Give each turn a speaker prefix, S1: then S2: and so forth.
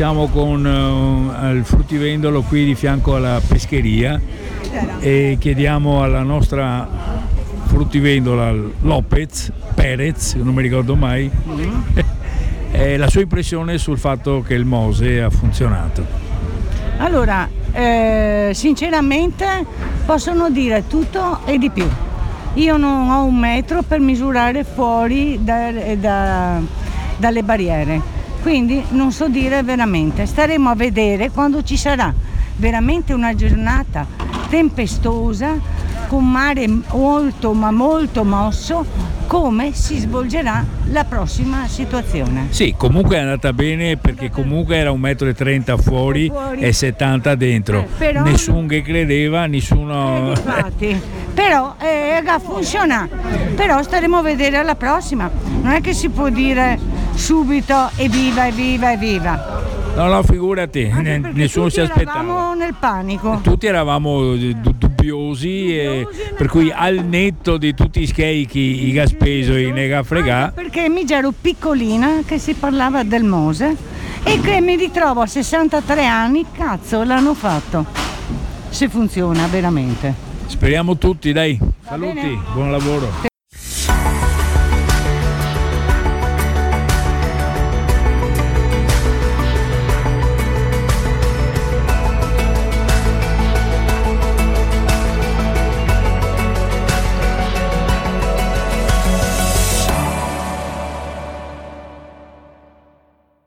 S1: siamo con uh, il fruttivendolo qui di fianco alla pescheria e chiediamo alla nostra fruttivendola Lopez, Perez, non mi ricordo mai, mm-hmm. la sua impressione sul fatto che il Mose ha funzionato.
S2: Allora, eh, sinceramente possono dire tutto e di più. Io non ho un metro per misurare fuori da, da, dalle barriere, quindi non so dire veramente. Staremo a vedere quando ci sarà veramente una giornata tempestosa con mare molto ma molto mosso come si svolgerà la prossima situazione.
S1: Sì, comunque è andata bene perché comunque era 1,30 m fuori, fuori, e 70 dentro. Eh, però, Nessuno che credeva, nessuno...
S2: Eh, infatti, però eh, funziona. Però staremo a vedere alla prossima. Non è che si può dire subito evviva, evviva, evviva.
S1: No, no, figurati, nessuno si aspettava.
S2: Eravamo nel panico.
S1: Tutti eravamo dubbiosi, e, per cui al netto di tutti i scheichi, i gaspeso i negafregà.
S2: Perché mi ero piccolina che si parlava del Mose e che mi ritrovo a 63 anni, cazzo l'hanno fatto. Se funziona veramente.
S1: Speriamo tutti, dai. Saluti, buon lavoro.